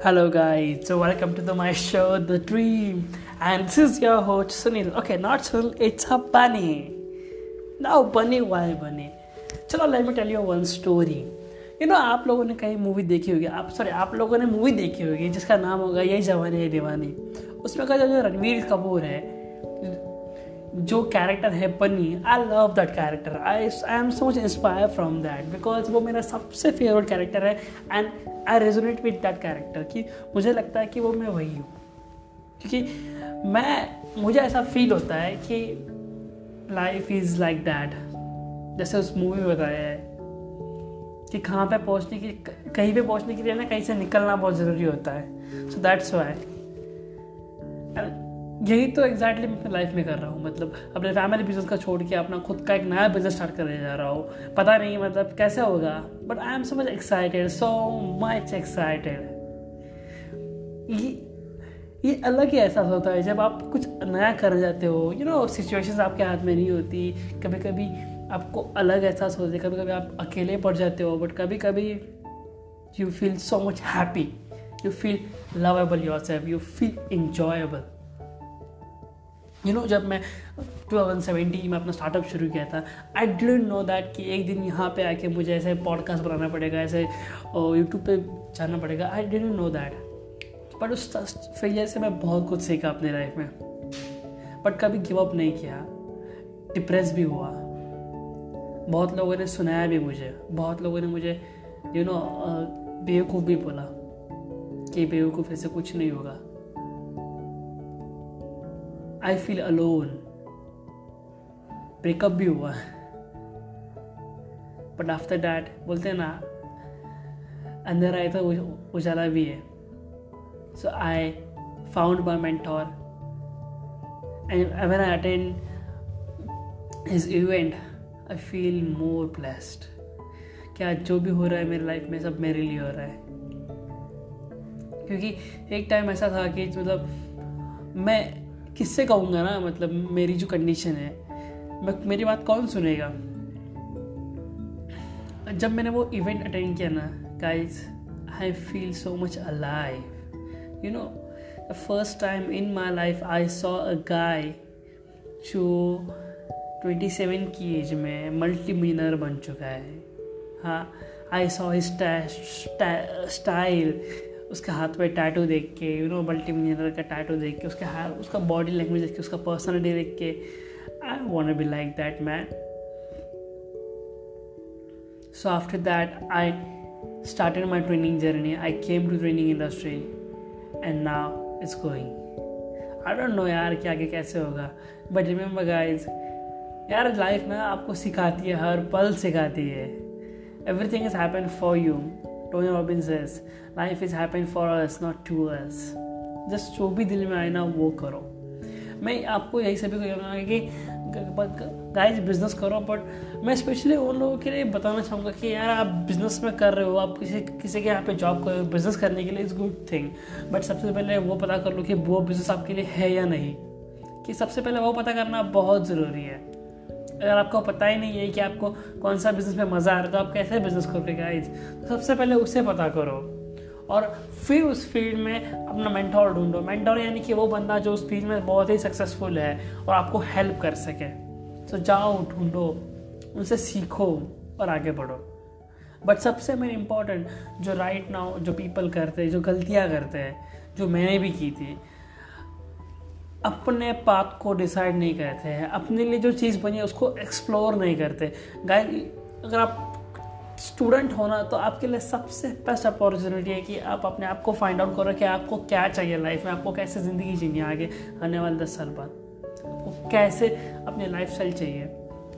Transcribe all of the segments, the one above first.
Hello, guys. So, welcome to the, my show, The Dream. And this is your host, Sunil. Okay, not Sunil, it's a bunny. Now, bunny, why bunny? चलो let me tell you one story you know आप लोगों ने कहीं movie देखी होगी आप sorry आप लोगों ने मूवी देखी होगी जिसका नाम होगा यही जवानी है दीवानी उसमें का जो रणवीर कपूर है जो कैरेक्टर है Bunny I love that character I I am so much inspire from that because वो मेरा सबसे फेवरेट कैरेक्टर है and I resonate with that character कि मुझे लगता है कि वो मैं वही हूँ। क्योंकि मैं, मुझे ऐसा फील होता है कि लाइफ इज़ लाइक दैट जैसे उस मूवी में बताया है कि कहाँ पे पहुँचने की, कहीं पे पहुँचने के लिए ना कहीं से निकलना बहुत ज़रूरी होता है। सो दैट्स वाई यही तो एग्जैक्टली मैं अपनी लाइफ में कर रहा हूँ। मतलब अपने फैमिली बिज़नेस का छोड़ के अपना खुद का एक नया बिज़नेस स्टार्ट करने जा रहा हूँ। पता नहीं मतलब कैसे होगा but I am so much excited so much excited ये अलग ही एहसास होता है जब आप कुछ नया कर जाते हो। यू नो सिचुएशंस आपके हाथ में नहीं होती। कभी कभी आपको अलग एहसास होता है। कभी कभी आप अकेले पड़ जाते हो बट कभी कभी you feel so much happy you feel lovable yourself you feel enjoyable you know जब मैं 2017 में अपना स्टार्टअप शुरू किया था आई डिडेंट नो दैट कि एक दिन यहाँ पे आके मुझे ऐसे पॉडकास्ट बनाना पड़ेगा, ऐसे यूट्यूब पे जाना पड़ेगा। I didn't know that but उस फेलियर से मैं बहुत कुछ सीखा अपनी लाइफ में। बट कभी गिव अप नहीं किया। डिप्रेस भी हुआ। बहुत लोगों ने सुनाया भी मुझे। बहुत लोगों ने मुझे यू नो बेवकूफ़ भी बोला कि बेवकूफ़ ऐसे कुछ नहीं होगा। आई फील अलोन ब्रेकअप भी हुआ बट आफ्टर डैट बोलते हैं ना, अंदर आए तो उजाला भी है। So I found my mentor and I attend his event I feel more blessed क्या जो भी हो रहा है मेरी लाइफ में, सब मेरे लिए हो रहा है। क्योंकि एक टाइम ऐसा था कि मतलब मैं किससे कहूँगा ना मतलब मेरी जो कंडीशन है, मैं, मेरी बात कौन सुनेगा? जब मैंने वो इवेंट अटेंड किया ना guys I feel so much alive you know the first time in my life I saw a guy जो 27 की एज में मल्टी मिलियनर बन चुका है। हाँ आई सॉ स्टाइल उसके हाथ पे टैटू देख के यू नो मल्टी मिलियनर का टैटू देख के, उसके हाथ, उसका बॉडी लैंग्वेज देख के, उसका पर्सनलिटी देख के I want be like that man so after that I started my training journey. I came to training industry and now it's going. I don't know यार कि आगे कैसे होगा बट रिमेंबर गाइज़ यार लाइफ ना आपको सिखाती है, हर पल सिखाती है. Everything is happen for you Tony Robin says life is happen for us not to us just जो भी दिल में आए ना, वो करो। मैं आपको यही सभी को कहूँगा कि गाइस बिज़नेस करो बट मैं स्पेशली उन लोगों के लिए बताना चाहूँगा कि यार, आप बिज़नेस में कर रहे हो, आप किसी किसी के यहाँ पे जॉब कर रहे हो बिज़नेस करने के लिए इज़ गुड थिंग बट सबसे पहले वो पता कर लो कि वो बिज़नेस आपके लिए है या नहीं। कि सबसे पहले वो पता करना बहुत ज़रूरी है। अगर आपको पता ही नहीं है कि आपको कौन सा बिज़नेस में मज़ा आ रहा है तो आप कैसे बिज़नेस करोगे गाइज़ तो सबसे पहले उसे पता करो और फिर उस फ़ील्ड में अपना मेंटोर ढूंढो। मेंटोर यानी कि वो बंदा जो उस फ़ील्ड में बहुत ही सक्सेसफुल है और आपको हेल्प कर सके। तो जाओ, ढूंढो, उनसे सीखो और आगे बढ़ो। बट सबसे मेन इंपॉर्टेंट जो राइट right नाउ जो पीपल करते हैं, जो गलतियाँ करते हैं, जो मैंने भी की थी अपने पाथ को डिसाइड नहीं करते हैं। अपने लिए जो चीज़ बनी है, उसको एक्सप्लोर नहीं करते। गाय अगर आप स्टूडेंट होना तो आपके लिए सबसे बेस्ट अपॉर्चुनिटी है कि आप अपने आप को फाइंड आउट करो कि आपको क्या चाहिए लाइफ में, आपको कैसे ज़िंदगी जीनी आगे, आने वाले दस साल बाद। आपको कैसे अपनी लाइफ स्टाइल चाहिए?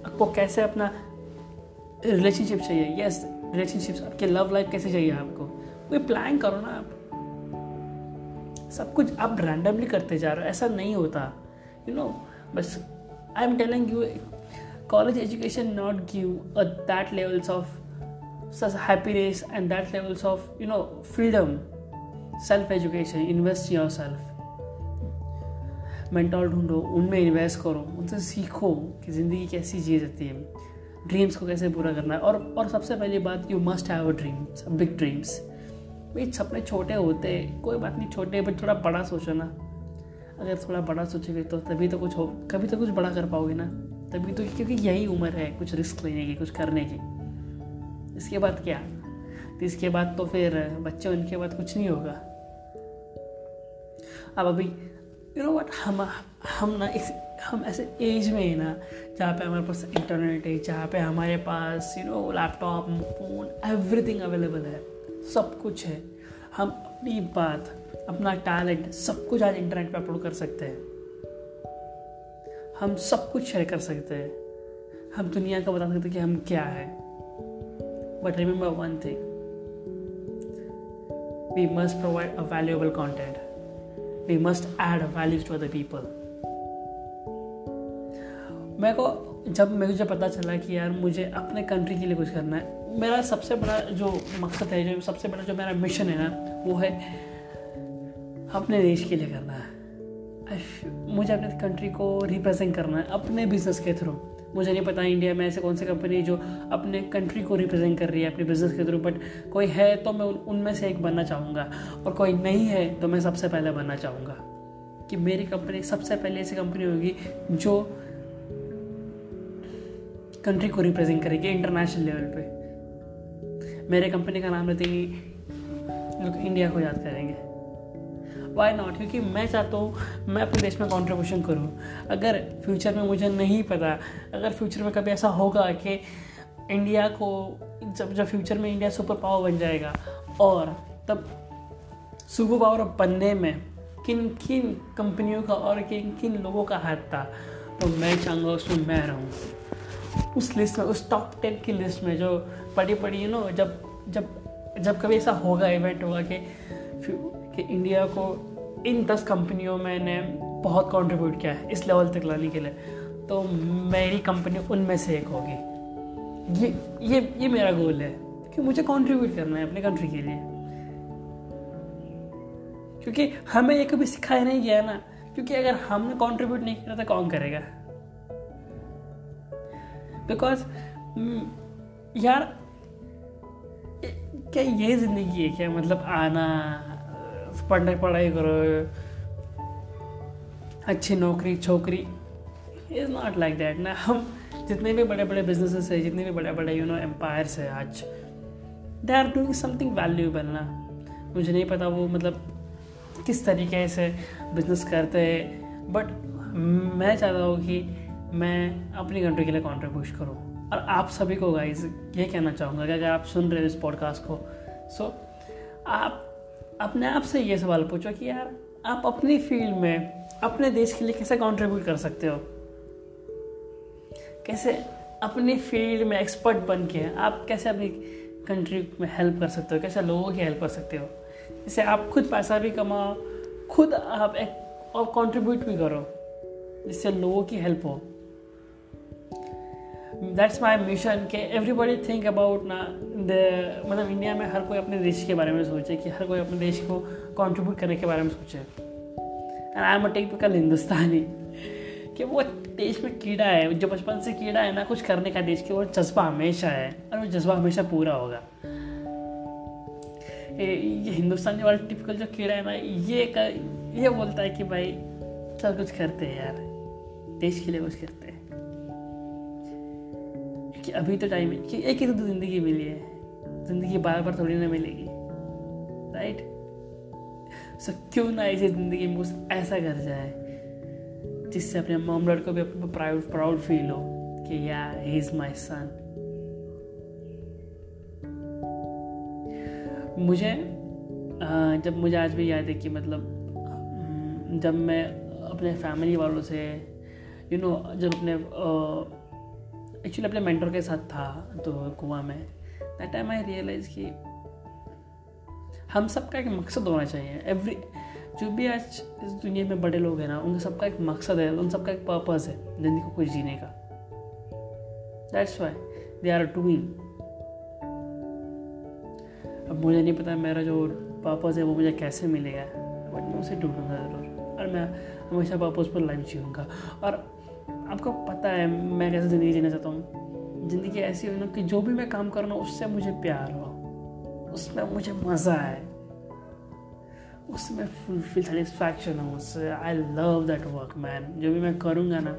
आपको कैसे अपना रिलेशनशिप चाहिए? यस रिलेशनशिप आपके लव लाइफ कैसे चाहिए आपको? कोई प्लान करो ना सब कुछ आप रैंडमली करते जा रहे हो, ऐसा नहीं होता यू नो बस I am telling you college education not give that levels of happiness and that levels of, you know, freedom. Self education invest in yourself. Mentor ढूंढो, उनमें इन्वेस्ट करो, उनसे सीखो कि ज़िंदगी कैसी जी जाती है। ड्रीम्स को कैसे पूरा करना है? और और सबसे पहली बात you must have a dreams big dreams भाई, सपने छोटे होते, कोई बात नहीं, छोटे बट थोड़ा बड़ा सोचो ना। अगर थोड़ा बड़ा सोचोगे तो तभी तो कुछ हो, कभी तो कुछ बड़ा कर पाओगे ना। तभी तो क्योंकि यही उम्र है, कुछ रिस्क लेने की, कुछ करने की। इसके बाद क्या? तो इसके बाद तो फिर बच्चे उनके बाद कुछ नहीं होगा। अब अभी यू नो वट हम हम ना इस, हम ऐसे एज में है ना, जहाँ पे हमारे पास इंटरनेट है, जहाँ पे हमारे पास you know laptop phone everything available है। सब कुछ है। हम अपनी बात, अपना टैलेंट सब कुछ आज इंटरनेट पे अपलोड कर सकते हैं। हम सब कुछ शेयर कर सकते हैं। हम दुनिया को बता सकते हैं कि हम क्या है। But remember one thing we must provide a valuable content we must add values to other people मेरे को जब मुझे पता चला कि यार मुझे अपने कंट्री के लिए कुछ करना है मेरा सबसे बड़ा जो मकसद है, जो सबसे बड़ा जो मेरा मिशन है ना, वो है अपने देश के लिए करना है। मुझे अपने कंट्री को रिप्रेजेंट करना है, अपने बिज़नेस के थ्रू मुझे नहीं पता इंडिया में ऐसे कौन सी कंपनी जो अपने कंट्री को रिप्रेजेंट कर रही है, अपने बिज़नेस के थ्रू बट कोई है तो मैं उनमें से एक बनना चाहूँगा, और कोई नहीं है तो मैं सबसे पहले बनना चाहूँगा। कि मेरी कंपनी सबसे पहले ऐसी कंपनी होगी जो कंट्री को रिप्रेजेंट करेगी इंटरनेशनल लेवल पे। मेरे कंपनी का नाम रहते ही लोग इंडिया को याद करेंगे। वाई नॉट क्योंकि मैं चाहता हूँ, मैं अपने देश में कॉन्ट्रीब्यूशन करूँ। अगर फ्यूचर में मुझे नहीं पता, अगर फ्यूचर में कभी ऐसा होगा कि इंडिया को, जब जब फ्यूचर में इंडिया सुपर पावर बन जाएगा, और तब सुपर पावर बनने में किन किन कंपनियों का और किन किन लोगों का हाथ था तो मैं चाहूँगा उसमें मैं रहूँ। उस लिस्ट में, उस टॉप टेन की लिस्ट में जो पढ़ी पढ़ी यू नो जब जब जब कभी ऐसा होगा इवेंट होगा कि कि इंडिया को इन दस कंपनियों में ने बहुत कंट्रीब्यूट किया है इस लेवल तक लाने के लिए। तो मेरी कंपनी उनमें से एक होगी। ये ये ये मेरा गोल है कि मुझे कंट्रीब्यूट करना है अपने कंट्री के लिए। क्योंकि हमें ये कभी सिखाया नहीं गया ना। क्योंकि अगर हमने कंट्रीब्यूट नहीं किया तो कौन करेगा? बिकॉज़ mm, यार क्या ये ज़िंदगी है क्या? मतलब आना पढ़ने पढ़ाई करो अच्छी नौकरी छोकरी इज़ नॉट लाइक दैट ना हम जितने भी बड़े बड़े बिजनेसेस है जितने भी बड़े बड़े यू नो एम्पायर्स है आज they are doing something valuable ना। मुझे नहीं पता वो मतलब किस तरीके से बिज़नेस करते हैं बट मैं चाहता हूँ कि मैं अपनी कंट्री के लिए कॉन्ट्रीब्यूट करूँ। और आप सभी को गाइज़ ये कहना चाहूँगा कि अगर आप सुन रहे हो इस पॉडकास्ट को सो आप अपने आप से ये सवाल पूछो कि यार, आप अपनी फ़ील्ड में, अपने देश के लिए कैसे कंट्रीब्यूट कर सकते हो? कैसे अपनी फ़ील्ड में एक्सपर्ट बन के आप कैसे अपनी कंट्री में हेल्प कर सकते हो? कैसे लोगों की हेल्प कर सकते हो? जैसे आप खुद पैसा भी कमाओ, खुद आप एक और कंट्रीब्यूट भी करो, जिससे लोगों की हेल्प हो। दैट्स माई मिशन के एवरीबडी थिंक अबाउट ना द मतलब इंडिया में हर कोई अपने देश के बारे में सोचे कि हर कोई अपने देश को कंट्रीब्यूट करने के बारे में सोचे। And I am a typical Hindustani कि वो देश में कीड़ा है जो बचपन से कीड़ा है ना कुछ करने का देश के वो जज्बा हमेशा है और वो जज्बा हमेशा पूरा होगा। ये हिंदुस्तानी वाला टिपिकल जो कीड़ा है ना ये कर, ये बोलता है कि भाई चल कुछ करते हैं यार देश के लिए कुछ करते हैं। कि अभी तो टाइम है कि एक ही तो ज़िंदगी मिली है। ज़िंदगी बार बार थोड़ी ना मिलेगी। राइट सो क्यों ना ऐसी ज़िंदगी में कुछ ऐसा कर जाए जिससे अपने मॉम डैड को भी अपने प्राउड प्राउड फील हो कि या ही इज़ माई सन मुझे जब मुझे आज भी याद है कि मतलब जब मैं अपने फैमिली वालों से यू you नो know, जब अपने एक्चुअली अपने मेंटर के साथ था तो कुआ में। दैट टाइम आई रियलाइज़ कि हम सबका एक मकसद होना चाहिए। एवरी जो भी आज इस दुनिया में बड़े लोग हैं ना, उन सबका एक मकसद है, उन सबका एक पर्पज़ है, ज़िंदगी को कुछ जीने का। That's why they are doing अब मुझे नहीं पता मेरा जो पर्पज़ है, वो मुझे कैसे मिलेगा। बट मैं उसे ढूंढूँगा ज़रूर। और मैं हमेशा पर्पज़ पर लाइफ जीऊँगा। और आपको पता है, मैं कैसे ज़िंदगी जीना चाहता हूँ। ज़िंदगी ऐसी हो ना कि जो भी मैं काम कर रहा हूँ, उससे मुझे प्यार हो। उसमें मुझे मज़ा आए। उसमें फुलफिल सेटिस्फैक्शन हो उससे I love that work man जो भी मैं करूँगा ना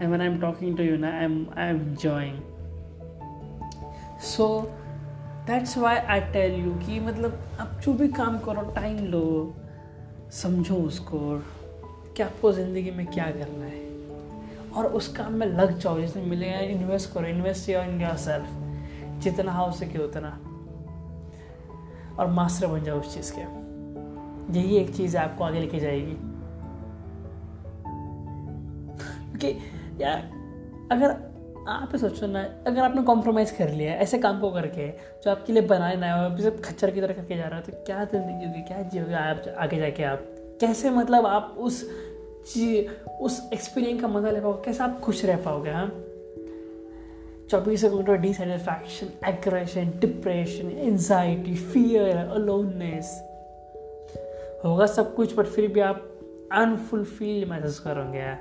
and when I am talking to you ना I am I am enjoying so that's why I tell you कि मतलब आप जो भी काम करो टाइम लो। समझो उसको। कि आपको ज़िंदगी में क्या करना है? और उस काम में लग जाओ जिसमें मिलेगा इन्वेस्ट करो invest your in your self जितना हो सके उतना। और मास्टर बन जाओ उस चीज़ के। यही एक चीज़ आपको आगे लेके जाएगी। क्योंकि यार, अगर आप सोचो ना, अगर आपने कॉम्प्रोमाइज़ कर लिया ऐसे काम को करके, जो आपके लिए बनाए ना हो खच्चर की तरह करके जा रहा है तो क्या ज़िंदगी होगी, क्या जियोगे आप आगे जाके आप? कैसे मतलब आप उस उस एक्सपीरियंस का मज़ा ले पाओगे? कैसे आप खुश रह पाओगे हाँ? चौबीस घंटों dissatisfaction aggression depression anxiety fear aloneness होगा सब कुछ पर फिर भी आप अनफुलफिल्ड महसूस करोगे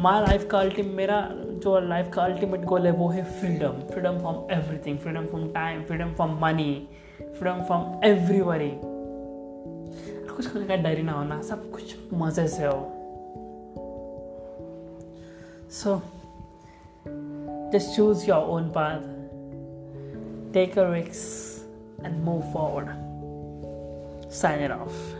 माई लाइफ का अल्टीम मेरा जो लाइफ का अल्टीमेट गोल है, वो है freedom freedom from everything freedom from time freedom from money freedom from एवरीवरी कुछ करने का डर ना होना सब कुछ मज़े से हो। So just choose your own path take a रिक्स and move forward sign off